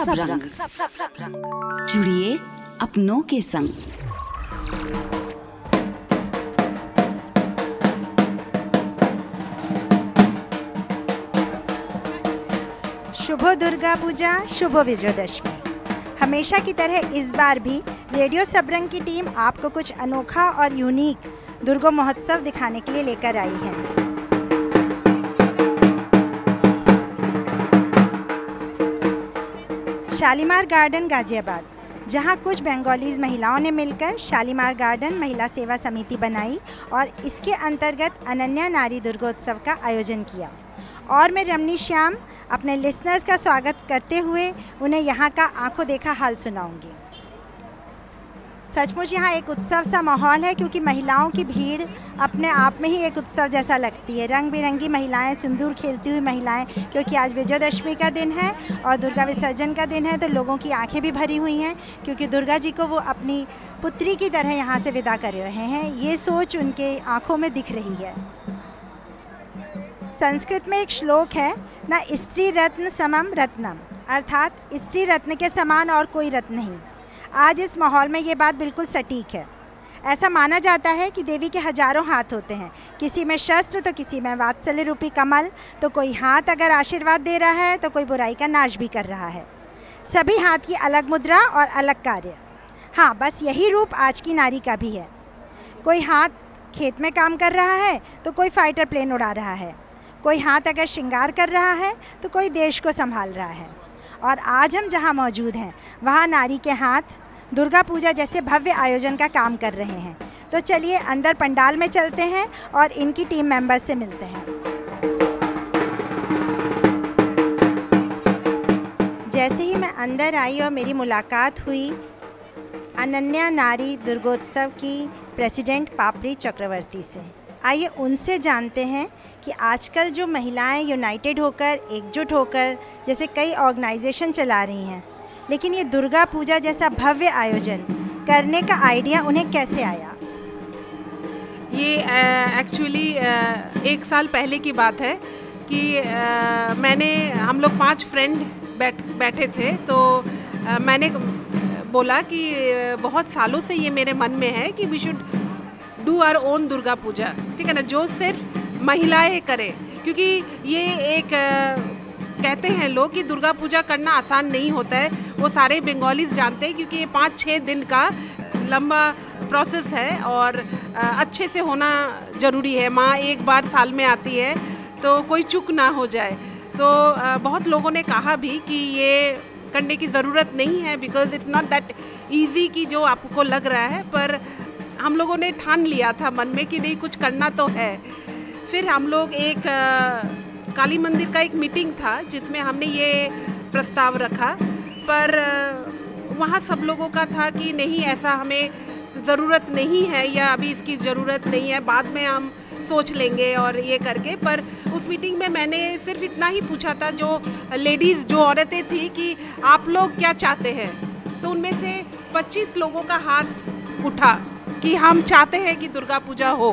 Radio Sabrang जुड़िए अपनों के संग। शुभ दुर्गा पूजा, शुभ विजयदशमी। हमेशा की तरह इस बार भी रेडियो सबरंग की टीम आपको कुछ अनोखा और यूनिक दुर्गा महोत्सव दिखाने के लिए लेकर आई है। शालीमार गार्डन गाजियाबाद, जहाँ कुछ बंगालीज महिलाओं ने मिलकर शालीमार गार्डन महिला सेवा समिति बनाई और इसके अंतर्गत अनन्या नारी दुर्गोत्सव का आयोजन किया। और मैं रमनी श्याम, अपने लिसनर्स का स्वागत करते हुए उन्हें यहाँ का आँखों देखा हाल सुनाऊँगी। सचमुच यहाँ एक उत्सव सा माहौल है क्योंकि महिलाओं की भीड़ अपने आप में ही एक उत्सव जैसा लगती है। रंग बिरंगी महिलाएँ, सिंदूर खेलती हुई महिलाएँ, क्योंकि आज विजयदशमी का दिन है और दुर्गा विसर्जन का दिन है तो लोगों की आँखें भी भरी हुई हैं, क्योंकि दुर्गा जी को वो अपनी पुत्री की तरह यहाँ से विदा कर रहे हैं। ये सोच उनके आँखों में दिख रही है। संस्कृत में एक श्लोक है, न स्त्री रत्न समम रत्नम अर्थात स्त्री रत्न के समान और कोई रत्न नहीं। आज इस माहौल में ये बात बिल्कुल सटीक है। ऐसा माना जाता है कि देवी के हज़ारों हाथ होते हैं। किसी में शस्त्र तो किसी में वात्सल्य रूपी कमल। तो कोई हाथ अगर आशीर्वाद दे रहा है तो कोई बुराई का नाश भी कर रहा है। सभी हाथ की अलग मुद्रा और अलग कार्य। हाँ बस यही रूप आज की नारी का भी है। कोई हाथ खेत में काम कर रहा है तो कोई फाइटर प्लेन उड़ा रहा है। कोई हाथ अगर श्रृंगार कर रहा है तो कोई देश को संभाल रहा है। और आज हम जहाँ मौजूद हैं, वहाँ नारी के हाथ, दुर्गा पूजा जैसे भव्य आयोजन का काम कर रहे हैं। तो चलिए अंदर पंडाल में चलते हैं और इनकी टीम मेंबर से मिलते हैं। जैसे ही मैं अंदर आई और मेरी मुलाकात हुई, अनन्या नारी दुर्गोत्सव की प्रेसिडेंट पापड़ी चक्रवर्ती से। आइए उनसे जानते हैं कि आजकल जो महिलाएँ यूनाइटेड होकर एकजुट होकर जैसे कई ऑर्गेनाइजेशन चला रही हैं लेकिन ये दुर्गा पूजा जैसा भव्य आयोजन करने का आइडिया उन्हें कैसे आया? ये एक्चुअली एक साल पहले की बात है कि uh, मैंने हम लोग पाँच फ्रेंड बैठ बैठे थे तो uh, मैंने बोला कि बहुत सालों से ये मेरे मन में है कि we should do our own Durga Puja ठीक है ना, जो सिर्फ़ महिलाएँ करें, क्योंकि ये एक कहते हैं लोग कि दुर्गा पूजा करना आसान नहीं होता है, वो सारे बंगालीज जानते हैं क्योंकि ये पाँच छः दिन का लंबा प्रोसेस है और अच्छे से होना ज़रूरी है। माँ एक बार साल में आती है तो कोई चुक ना हो जाए। तो बहुत लोगों ने कहा भी कि ये करने की ज़रूरत नहीं है because it's not that easy कि जो आपको लग रहा है, पर हम लोगों ने ठान लिया था मन में कि नहीं, कुछ करना तो है। फिर हम लोग एक काली मंदिर का एक मीटिंग था, जिसमें हमने ये प्रस्ताव रखा। पर वहाँ सब लोगों का था कि नहीं, ऐसा हमें ज़रूरत नहीं है या अभी इसकी ज़रूरत नहीं है, बाद में हम सोच लेंगे और ये करके। पर उस मीटिंग में मैंने सिर्फ़ इतना ही पूछा था, जो लेडीज़, जो औरतें थी कि आप लोग क्या चाहते हैं। तो उनमें से 25 लोगों का हाथ उठा। कि हम चाहते हैं कि दुर्गा पूजा हो।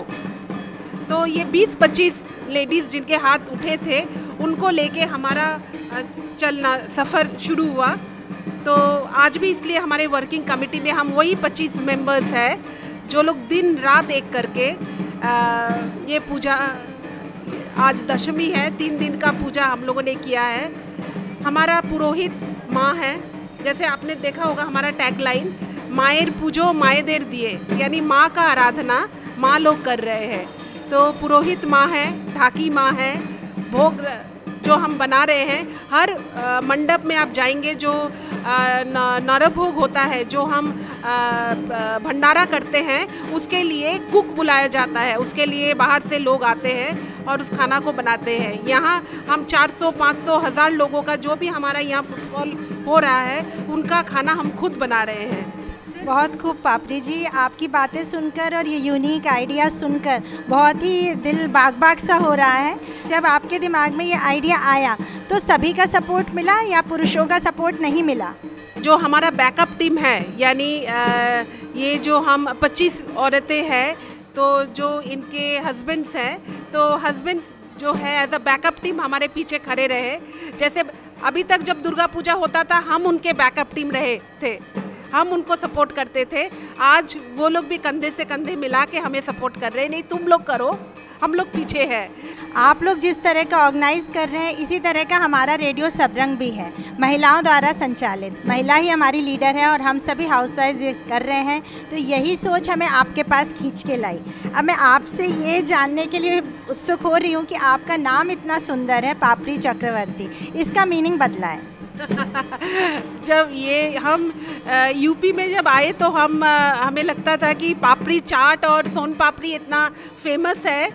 तो ये 20-25 लेडीज़ जिनके हाथ उठे थे, उनको लेके हमारा चलना, सफ़र शुरू हुआ। तो आज भी इसलिए हमारे वर्किंग कमेटी में हम वही 25 मेंबर्स हैं, जो लोग दिन रात एक करके ये पूजा, आज दशमी है, तीन दिन का पूजा हम लोगों ने किया है। हमारा पुरोहित माँ है, जैसे आपने देखा होगा हमारा टैगलाइन मायर पूजो माएदेर दिए। यानी माँ का आराधना माँ लोग कर रहे हैं। तो पुरोहित माँ है, ढाकी माँ है, भोग जो हम बना रहे हैं, हर मंडप में आप जाएँगे जो नरभोग होता है, जो हम भंडारा करते हैं, उसके लिए कुक बुलाया जाता है। उसके लिए बाहर से लोग आते हैं और उस खाना को बनाते हैं। यहाँ हम 400 500 हज़ार लोगों का जो भी हमारा यहाँ फुटफॉल हो रहा है, उनका खाना हम खुद बना रहे हैं। बहुत खूब, पापड़ी जी, आपकी बातें सुनकर और ये यूनिक आइडिया सुनकर बहुत ही दिल बाग बाग सा हो रहा है। जब आपके दिमाग में ये आइडिया आया तो सभी का सपोर्ट मिला या पुरुषों का सपोर्ट नहीं मिला? जो हमारा बैकअप टीम है, यानी ये जो हम 25 औरतें हैं तो जो इनके हस्बैंड्स हैं तो हस्बैंड्स जो है एज अ बैकअप टीम हमारे पीछे खड़े रहे। जैसे अभी तक जब दुर्गा पूजा होता था, हम उनके बैकअप टीम रहे थे। हम उनको सपोर्ट करते थे। आज वो लोग भी कंधे से कंधे मिला के हमें सपोर्ट कर रहे हैं। नहीं, तुम लोग करो, हम लोग पीछे हैं। आप लोग जिस तरह का ऑर्गेनाइज कर रहे हैं, इसी तरह का हमारा रेडियो सबरंग भी है, महिलाओं द्वारा संचालित। महिला ही हमारी लीडर है और हम सभी हाउस वाइफ कर रहे हैं। तो यही सोच हमें आपके पास खींच के लाई। अब मैं आपसे ये जानने के लिए उत्सुक हो रही हूँ कि आपका नाम इतना सुंदर है, पापड़ी चक्रवर्ती। इसका मीनिंग बदला है जब ये हम यूपी में जब आए तो हम हमें लगता था कि पापड़ी चाट और सोन पापड़ी इतना फ़ेमस है,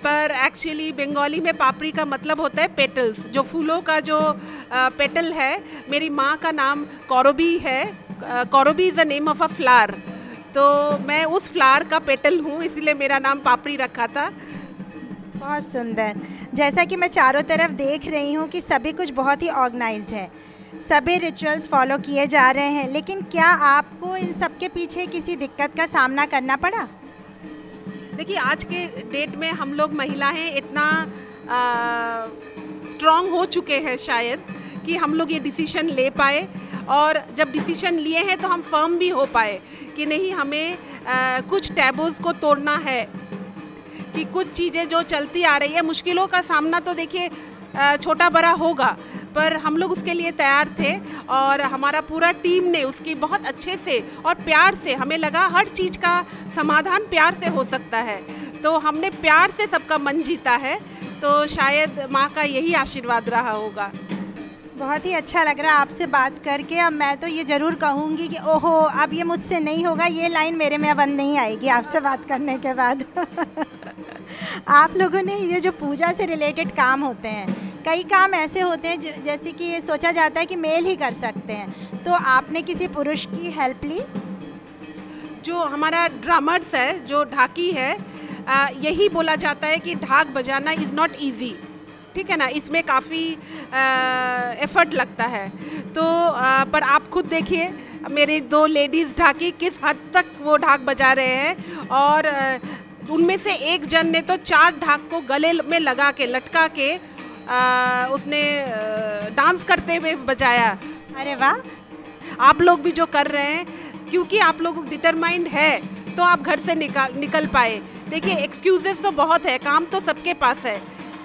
पर एक्चुअली बंगाली में पापड़ी का मतलब होता है पेटल्स जो फूलों का जो पेटल है, मेरी माँ का नाम कौरबी है Korobi is the name of a flower तो मैं उस फ्लावर का पेटल हूँ, इसलिए मेरा नाम पापड़ी रखा था। बहुत सुंदर। जैसा कि मैं चारों तरफ़ देख रही हूँ कि सभी कुछ बहुत ही ऑर्गेनाइज्ड है। सभी रिचुअल्स फॉलो किए जा रहे हैं लेकिन क्या आपको इन सब के पीछे किसी दिक्कत का सामना करना पड़ा? देखिए आज के डेट में हम लोग महिलाएँ इतना स्ट्रॉन्ग हो चुके हैं शायद कि हम लोग ये डिसीज़न ले पाए और जब डिसीज़न लिए हैं तो हम फर्म भी हो पाए कि नहीं हमें आ, कुछ टैबोज को तोड़ना है। कि कुछ चीज़ें जो चलती आ रही है, मुश्किलों का सामना तो देखिए छोटा बड़ा होगा, पर हम लोग उसके लिए तैयार थे और हमारा पूरा टीम ने उसकी बहुत अच्छे से और प्यार से, हमें लगा हर चीज़ का समाधान प्यार से हो सकता है। तो हमने प्यार से सबका मन जीता है तो शायद माँ का यही आशीर्वाद रहा होगा। बहुत ही अच्छा लग रहा है आपसे बात करके। अब मैं तो ये ज़रूर कहूँगी कि ओहो, अब ये मुझसे नहीं होगा, ये लाइन मेरे में बंद नहीं आएगी आपसे बात करने के बाद। आप लोगों ने ये जो पूजा से रिलेटेड काम होते हैं कई काम ऐसे होते हैं जैसे कि ये सोचा जाता है कि मेल ही कर सकते हैं। तो आपने किसी पुरुष की हेल्प ली? जो हमारा ड्रामर्स है जो ढाकी है आ, यही बोला जाता है कि ढाक बजाना इज़ नॉट ईजी ठीक है ना? इसमें काफ़ी एफर्ट लगता है। तो आ, पर आप खुद देखिए मेरे दो लेडीज़ ढाकी किस हद तक वो ढाक बजा रहे हैं और उनमें से एक जन ने तो चार ढाक को गले में लगा के लटका के आ, उसने डांस करते हुए बजाया। अरे वाह। आप लोग भी जो कर रहे हैं क्योंकि आप लोग डिटरमाइंड है तो आप घर से निकाल निकल पाए। देखिए एक्सक्यूजेस तो बहुत है काम तो सबके पास है।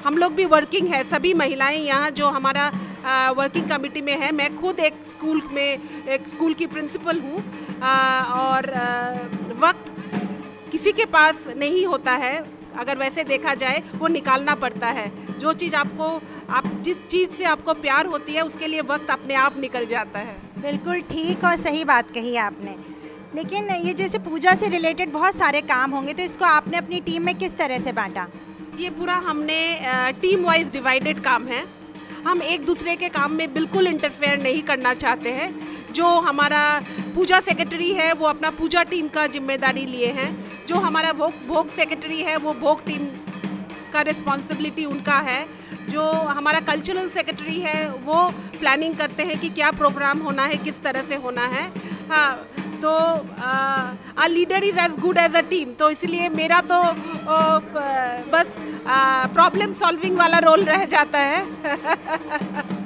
हम लोग भी वर्किंग है सभी महिलाएँ यहाँ जो हमारा वर्किंग कमेटी में है। मैं खुद एक स्कूल में एक स्कूल की प्रिंसिपल हूँ और आ, वक्त किसी के पास नहीं होता है अगर वैसे देखा जाए वो निकालना पड़ता है। जो चीज़ आपको आप जिस चीज़ से आपको प्यार होती है उसके लिए वक्त अपने आप निकल जाता है। बिल्कुल ठीक और सही बात कही आपने। लेकिन ये जैसे पूजा से रिलेटेड बहुत सारे काम होंगे तो इसको आपने अपनी टीम में किस तरह से बांटा? ये पूरा हमने टीम वाइज डिवाइडेड काम है। हम एक दूसरे के काम में बिल्कुल इंटरफेयर नहीं करना चाहते हैं। जो हमारा पूजा सेक्रेटरी है, वो अपना पूजा टीम का ज़िम्मेदारी लिए हैं। जो हमारा भोग भोग सेक्रेटरी है, वो भोग टीम का रिस्पॉन्सिबिलिटी उनका है। जो हमारा कल्चरल सेक्रेटरी है वो प्लानिंग करते हैं कि क्या प्रोग्राम होना है किस तरह से होना है। हाँ तो a leader is as good as a team तो इसलिए मेरा तो ओ, बस प्रॉब्लम सॉल्विंग वाला रोल रह जाता है।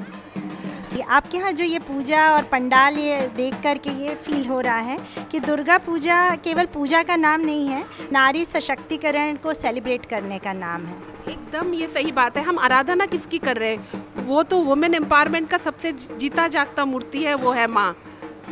आपके यहाँ जो ये पूजा और पंडाल ये देख कर के ये फील हो रहा है कि दुर्गा पूजा केवल पूजा का नाम नहीं है, नारी सशक्तिकरण को सेलिब्रेट करने का नाम है। एकदम ये सही बात है। हम आराधना किसकी कर रहे हैं? वो तो वुमेन एम्पावरमेंट का सबसे जीता जागता मूर्ति है, वो है माँ।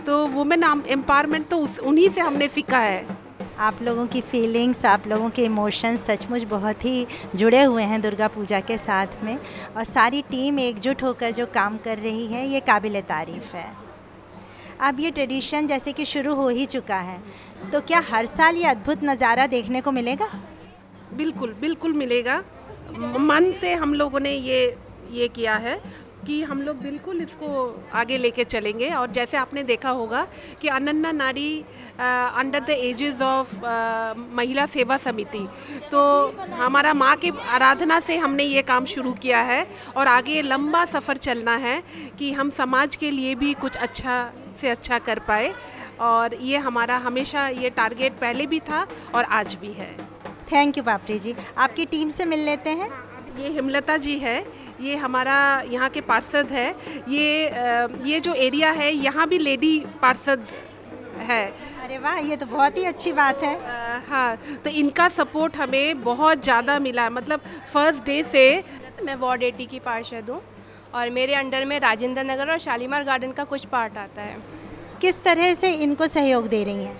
तो वुमेन एम्पावरमेंट तो उस, उन्हीं से हमने सीखा है। आप लोगों की फीलिंग्स आप लोगों के इमोशंस सचमुच बहुत ही जुड़े हुए हैं दुर्गा पूजा के साथ में। और सारी टीम एकजुट होकर जो काम कर रही है, ये काबिल तारीफ़ है। अब ये ट्रेडिशन जैसे कि शुरू हो ही चुका है। तो क्या हर साल ये अद्भुत नज़ारा देखने को मिलेगा? बिल्कुल बिल्कुल मिलेगा। मन से हम लोगों ने ये ये किया है। कि हम लोग बिल्कुल इसको आगे लेके चलेंगे। और जैसे आपने देखा होगा कि अनन्ना नारी अंडर द एजेस ऑफ़ महिला सेवा समिति। तो हमारा माँ की आराधना से हमने ये काम शुरू किया है और आगे लंबा सफ़र चलना है कि हम समाज के लिए भी कुछ अच्छा से अच्छा कर पाए। और ये हमारा हमेशा ये टारगेट पहले भी था और आज भी है। थैंक यू बापरी जी आपकी टीम से मिल लेते हैं। ये हिमलता जी है ये हमारा यहाँ के पार्षद है ये ये जो एरिया है यहाँ भी लेडी पार्षद है। अरे वाह ये तो बहुत ही अच्छी बात है। हाँ तो इनका सपोर्ट हमें बहुत ज़्यादा मिला मतलब फ़र्स्ट डे से मैं वार्ड एटी की पार्षद हूँ और मेरे अंडर में राजेंद्र नगर और शालीमार गार्डन का कुछ पार्ट आता है। किस तरह से इनको सहयोग दे रही हैं?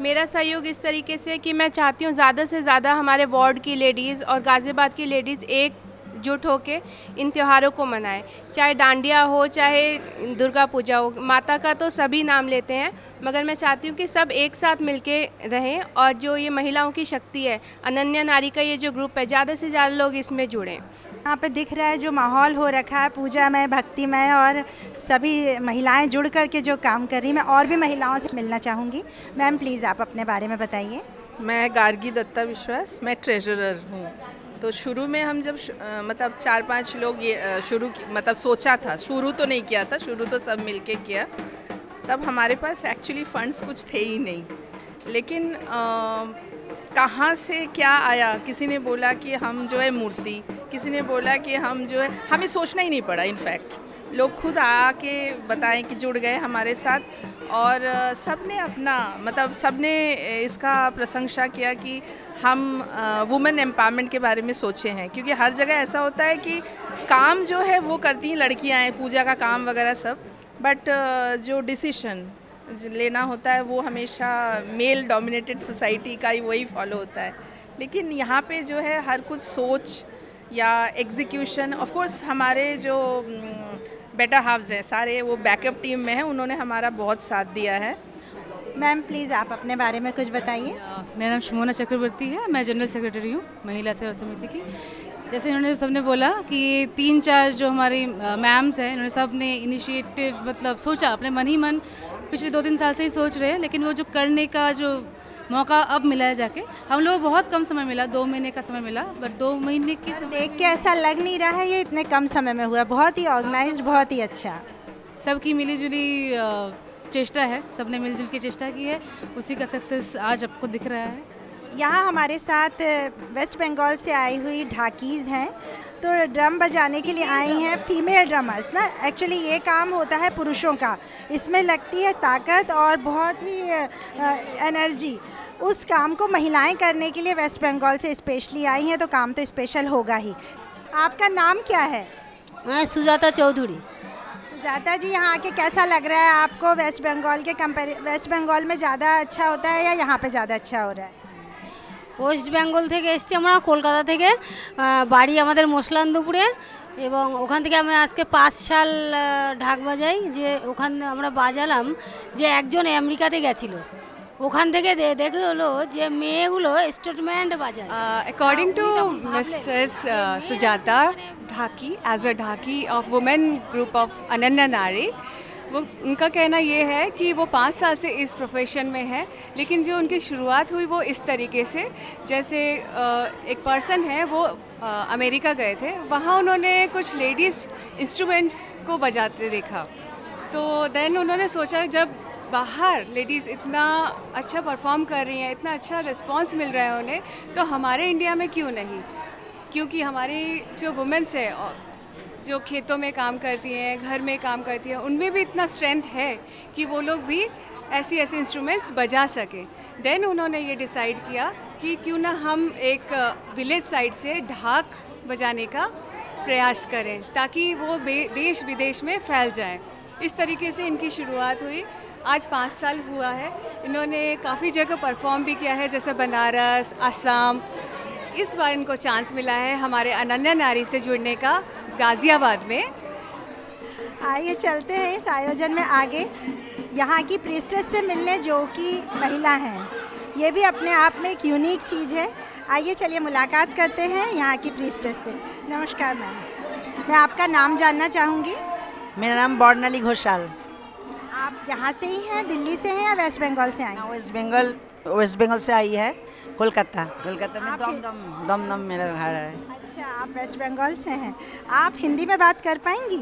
मेरा सहयोग इस तरीके से कि मैं चाहती हूँ ज़्यादा से ज़्यादा हमारे वार्ड की लेडीज़ और गाज़ियाबाद की लेडीज़ एक जुट होके इन त्योहारों को मनाएँ। चाहे डांडिया हो, चाहे दुर्गा पूजा हो, माता का तो सभी नाम लेते हैं, मगर मैं चाहती हूँ कि सब एक साथ मिलके रहें और जो ये महिलाओं की शक्ति है, अनन्या नारी का ये जो ग्रुप है, ज़्यादा से ज़्यादा लोग इसमें जुड़ें। यहाँ पे दिख रहा है जो माहौल हो रखा है पूजा में भक्ति में और सभी महिलाएँ जुड़ कर के जो काम कर रही मैं और भी महिलाओं से मिलना चाहूँगी। मैम प्लीज़ आप अपने बारे में बताइए। मैं गार्गी दत्ता विश्वास, मैं ट्रेजरर हूँ। तो शुरू में हम जब मतलब चार पाँच लोग ये शुरू मतलब सोचा था, शुरू तो नहीं किया था, शुरू तो सब मिलके किया। तब हमारे पास एक्चुअली फंड्स कुछ थे ही नहीं। लेकिन कहाँ से क्या आया? किसी ने बोला कि हम जो है मूर्ति किसी ने बोला कि हम जो है, हमें सोचना ही नहीं पड़ा इनफैक्ट लोग खुद आके बताएँ कि जुड़ गए हमारे साथ और सबने अपना मतलब सबने इसका प्रशंसा किया कि हम वुमेन एम्पावरमेंट के बारे में सोचे हैं। क्योंकि हर जगह ऐसा होता है कि काम जो है, वो करती हैं लड़कियाँ हैं, पूजा का काम वगैरह सब। बट जो डिसीशन लेना होता है, वो हमेशा मेल डोमिनेटेड सोसाइटी का ही वही फॉलो होता है। लेकिन यहाँ पे जो है, हर कुछ सोच या एग्जीक्यूशन ऑफ़ कोर्स हमारे जो बेटा हाफ्स हैं सारे वो बैकअप टीम में हैं उन्होंने हमारा बहुत साथ दिया है। मैम प्लीज़ आप अपने बारे में कुछ बताइए। मेरा नाम शमोना चक्रवर्ती है मैं जनरल सेक्रेटरी हूँ महिला सेवा समिति की। जैसे इन्होंने सबने बोला कि तीन चार जो हमारी मैम्स हैं इन्होंने सबने इनिशिएटिव मतलब सोचा अपने मन ही मन पिछले दो तीन साल से ही सोच रहे हैं लेकिन वो जो करने का जो मौका अब मिला है जाके। हम लोग बहुत कम समय मिला दो महीने का समय मिला बट दो महीने के समय देख के ऐसा लग नहीं रहा है ये इतने कम समय में हुआ। बहुत ही ऑर्गेनाइज बहुत ही अच्छा। सबकी मिली जुली चेष्टा है सबने मिलजुल की चेष्टा की है उसी का सक्सेस आज आपको दिख रहा है। यहाँ हमारे साथ वेस्ट बंगाल से आई हुई ढाकीज़ हैं। तो ड्रम बजाने के लिए आई हैं फीमेल ड्रमर्स ना? एक्चुअली ये काम होता है पुरुषों का। इसमें लगती है ताकत और बहुत ही एनर्जी उस काम को महिलाएं करने के लिए वेस्ट बंगाल से स्पेशली आई हैं तो काम तो स्पेशल होगा ही आपका नाम क्या है मैं सुजाता चौधरी सुजाता जी यहाँ आके कैसा लग रहा है आपको वेस्ट बंगाल के कंपेर वेस्ट बंगाल में ज़्यादा अच्छा होता है या यहाँ पे ज़्यादा अच्छा हो रहा है ওয়েস্ট বেঙ্গল থেকে এসছি আমরা কলকাতা থেকে বাড়ি আমাদের মোসলানদুপুরে এবং ওখান থেকে আমি আজকে পাঁচ সাল ঢাক বাজাই যে ওখান আমরা বাজালাম যে একজন আমেরিকাতে গেছিলো ওখান থেকে দেখে হলো যে মেয়েগুলো স্টেটমেন্ট বাজায় অ্যাকর্ডিং টু মিসেস সুজাতা ঢাকি অ্যাজ আ ঢাকি of women group of Ananya Nari वो उनका कहना ये है कि वो पाँच साल से इस प्रोफेशन में है लेकिन जो उनकी शुरुआत हुई वो इस तरीके से जैसे एक पर्सन है वो अमेरिका गए थे वहाँ उन्होंने कुछ लेडीज़ इंस्ट्रूमेंट्स को बजाते देखा तो देन उन्होंने सोचा जब बाहर लेडीज़ इतना अच्छा परफॉर्म कर रही हैं, इतना अच्छा रिस्पांस मिल रहा है उन्हें तो हमारे इंडिया में क्यों नहीं? क्योंकि हमारी जो वुमेंस है, जो खेतों में काम करती हैं, घर में काम करती हैं, उनमें भी इतना स्ट्रेंथ है कि वो लोग भी ऐसी ऐसी इंस्ट्रूमेंट्स बजा सकें। देन उन्होंने ये डिसाइड किया कि क्यों ना हम एक विलेज साइड से ढाक बजाने का प्रयास करें, ताकि वो देश विदेश में फैल जाए। इस तरीके से इनकी शुरुआत हुई। आज पाँच साल हुआ है। इन्होंने काफ़ी जगह परफॉर्म भी किया है जैसे बनारस असम इस बार इनको चांस मिला है हमारे अनन्या नारी से जुड़ने का गाज़ियाबाद में। आइए चलते हैं इस आयोजन में आगे। यहाँ की प्रिस्टेस से मिलने जो कि महिला हैं ये भी अपने आप में एक यूनिक चीज़ है। आइए चलिए मुलाकात करते हैं यहाँ की प्रिस्टेस से। नमस्कार मैम। मैं आपका नाम जानना चाहूँगी। मेरा नाम बॉर्नली घोषाल। आप यहाँ से ही हैं दिल्ली से हैं या वेस्ट बंगाल से आए वेस्ट बंगाल वेस्ट बंगाल से आई है कोलकाता कोलकाता में दम दम दम दम मेरा घर है अच्छा आप वेस्ट बंगाल से हैं आप हिंदी में बात कर पाएंगी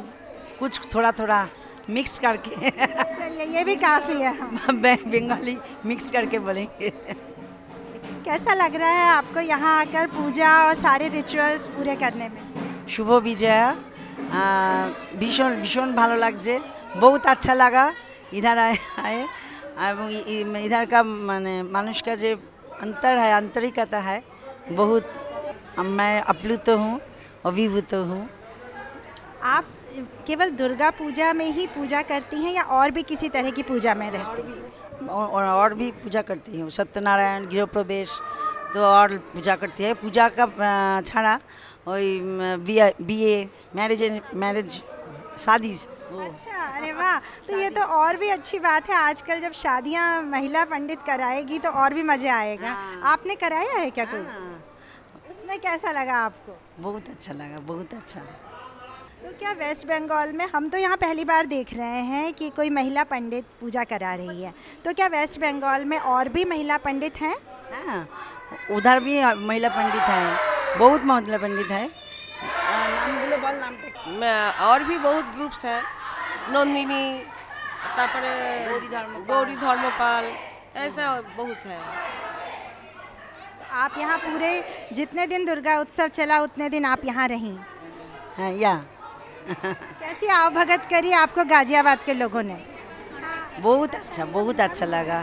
कुछ थोड़ा थोड़ा मिक्स करके चलिए ये भी काफ़ी है हाँ। बे- बंगाली मिक्स करके बोलेंगे कैसा लग रहा है आपको यहाँ आकर पूजा और सारे रिचुअल्स पूरे करने में শুভ বিজয়া আহ, ভীষণ ভীষণ ভালো লাগছে बहुत अच्छा लगा। इधर आए आए इधर का माने मानुष का जो अंतर है आंतरिकता है बहुत मैं अप्लुत हूँ अभिभूत हूँ। आप केवल दुर्गा पूजा में ही पूजा करती हैं या और भी किसी तरह की पूजा में रहती हैं? और, और भी पूजा करती हूँ। सत्यनारायण गृह प्रवेश तो और पूजा करती है। पूजा का छाड़ा वही बी ए मैरिज मैरिज शादी अच्छा अरे वाह। तो ये तो और भी अच्छी बात है आजकल जब शादियाँ महिला पंडित कराएगी तो और भी मज़ा आएगा। हाँ। आपने कराया है क्या कोई? हाँ। उसमें कैसा लगा आपको? बहुत अच्छा लगा बहुत अच्छा। तो क्या वेस्ट बंगाल में हम तो यहाँ पहली बार देख रहे हैं कि कोई महिला पंडित पूजा करा रही है। तो क्या वेस्ट बंगाल में और भी महिला पंडित हैं? हाँ, उधर भी महिला पंडित है बहुत महिला पंडित है। नाम और भी बहुत ग्रुप्स हैं। नंदिनी তারপরে গৌরী ধর্মপাল ऐसा बहुत है आप यहाँ पूरे जितने दिन दुर्गा उत्सव चला उतने दिन आप यहाँ रहीं हाँ या कैसी आवभगत करी आपको गाजियाबाद के लोगों ने बहुत अच्छा बहुत अच्छा लगा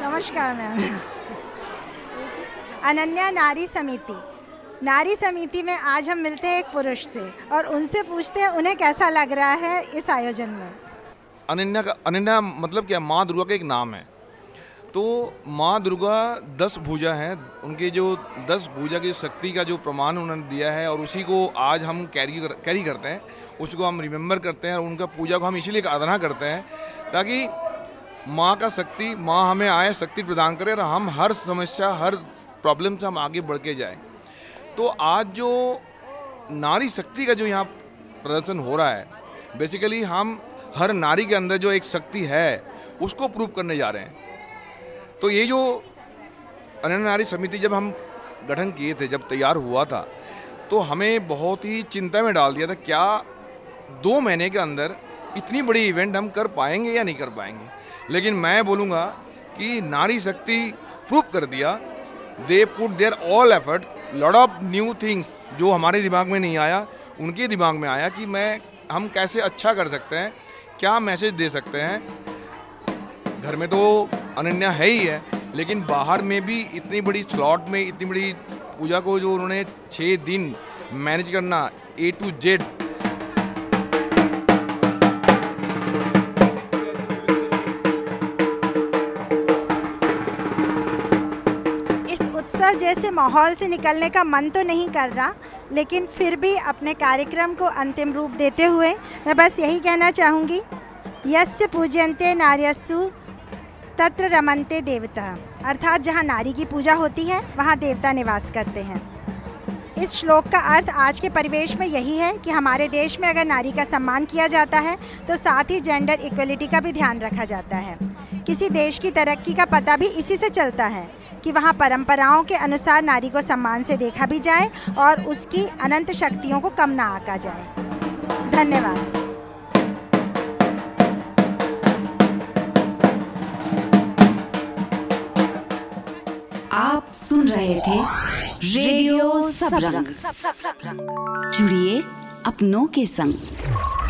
नमस्कार मैम अनन्या नारी समिति नारी समिति में आज हम मिलते हैं एक पुरुष से और उनसे पूछते हैं उन्हें कैसा लग रहा है इस आयोजन में? अनन्या का अनन्या मतलब क्या? माँ दुर्गा का एक नाम है। तो माँ दुर्गा दस भुजा हैं। उनके जो दस भुजा की शक्ति का जो प्रमाण उन्होंने दिया है और उसी को आज हम कैरी कर, कैरी करते हैं। उसको हम रिमेम्बर करते हैं और उनका पूजा को हम इसीलिए आराधना करते हैं ताकि माँ का शक्ति माँ हमें आए शक्ति प्रदान करे और हम हर समस्या हर प्रॉब्लम से हम आगे बढ़ के जाएँ। तो आज जो नारी शक्ति का जो यहाँ प्रदर्शन हो रहा है बेसिकली हम हर नारी के अंदर जो एक शक्ति है, उसको प्रूव करने जा रहे हैं। तो ये जो अनन्य नारी समिति जब हम गठन किए थे, जब तैयार हुआ था तो हमें बहुत ही चिंता में डाल दिया था, क्या दो महीने के अंदर इतनी बड़ी इवेंट हम कर पाएँगे या नहीं कर पाएँगे? लेकिन मैं बोलूँगा कि नारी शक्ति प्रूव कर दिया। They put their all effort lot of new things जो हमारे दिमाग में नहीं आया, उनके दिमाग में आया कि मैं, हम कैसे अच्छा कर सकते हैं, क्या मैसेज दे सकते हैं। घर में तो अनन्या है ही है, लेकिन बाहर में भी इतनी बड़ी स्लॉट में, इतनी बड़ी पूजा को जो उन्होंने छः दिन मैनेज करना ए टू जेड उत्सव जैसे माहौल से निकलने का मन तो नहीं कर रहा, लेकिन फिर भी अपने कार्यक्रम को अंतिम रूप देते हुए मैं बस यही कहना चाहूँगी, यस्य पूजयन्ते नार्यस्तु तत्र रमनते देवता। अर्थात जहाँ नारी की पूजा होती है, वहाँ देवता निवास करते हैं। इस श्लोक का अर्थ आज के परिवेश में यही है कि हमारे देश में अगर नारी का सम्मान किया जाता है तो साथ ही जेंडर इक्वलिटी का भी ध्यान रखा जाता है। किसी देश की तरक्की का पता भी इसी से चलता है कि वहाँ परंपराओं के अनुसार नारी को सम्मान से देखा भी जाए और उसकी अनंत शक्तियों को कम ना आका जाए। धन्यवाद। आप सुन रहे थे रेडियो सबरंग। जुड़िए अपनों के संग।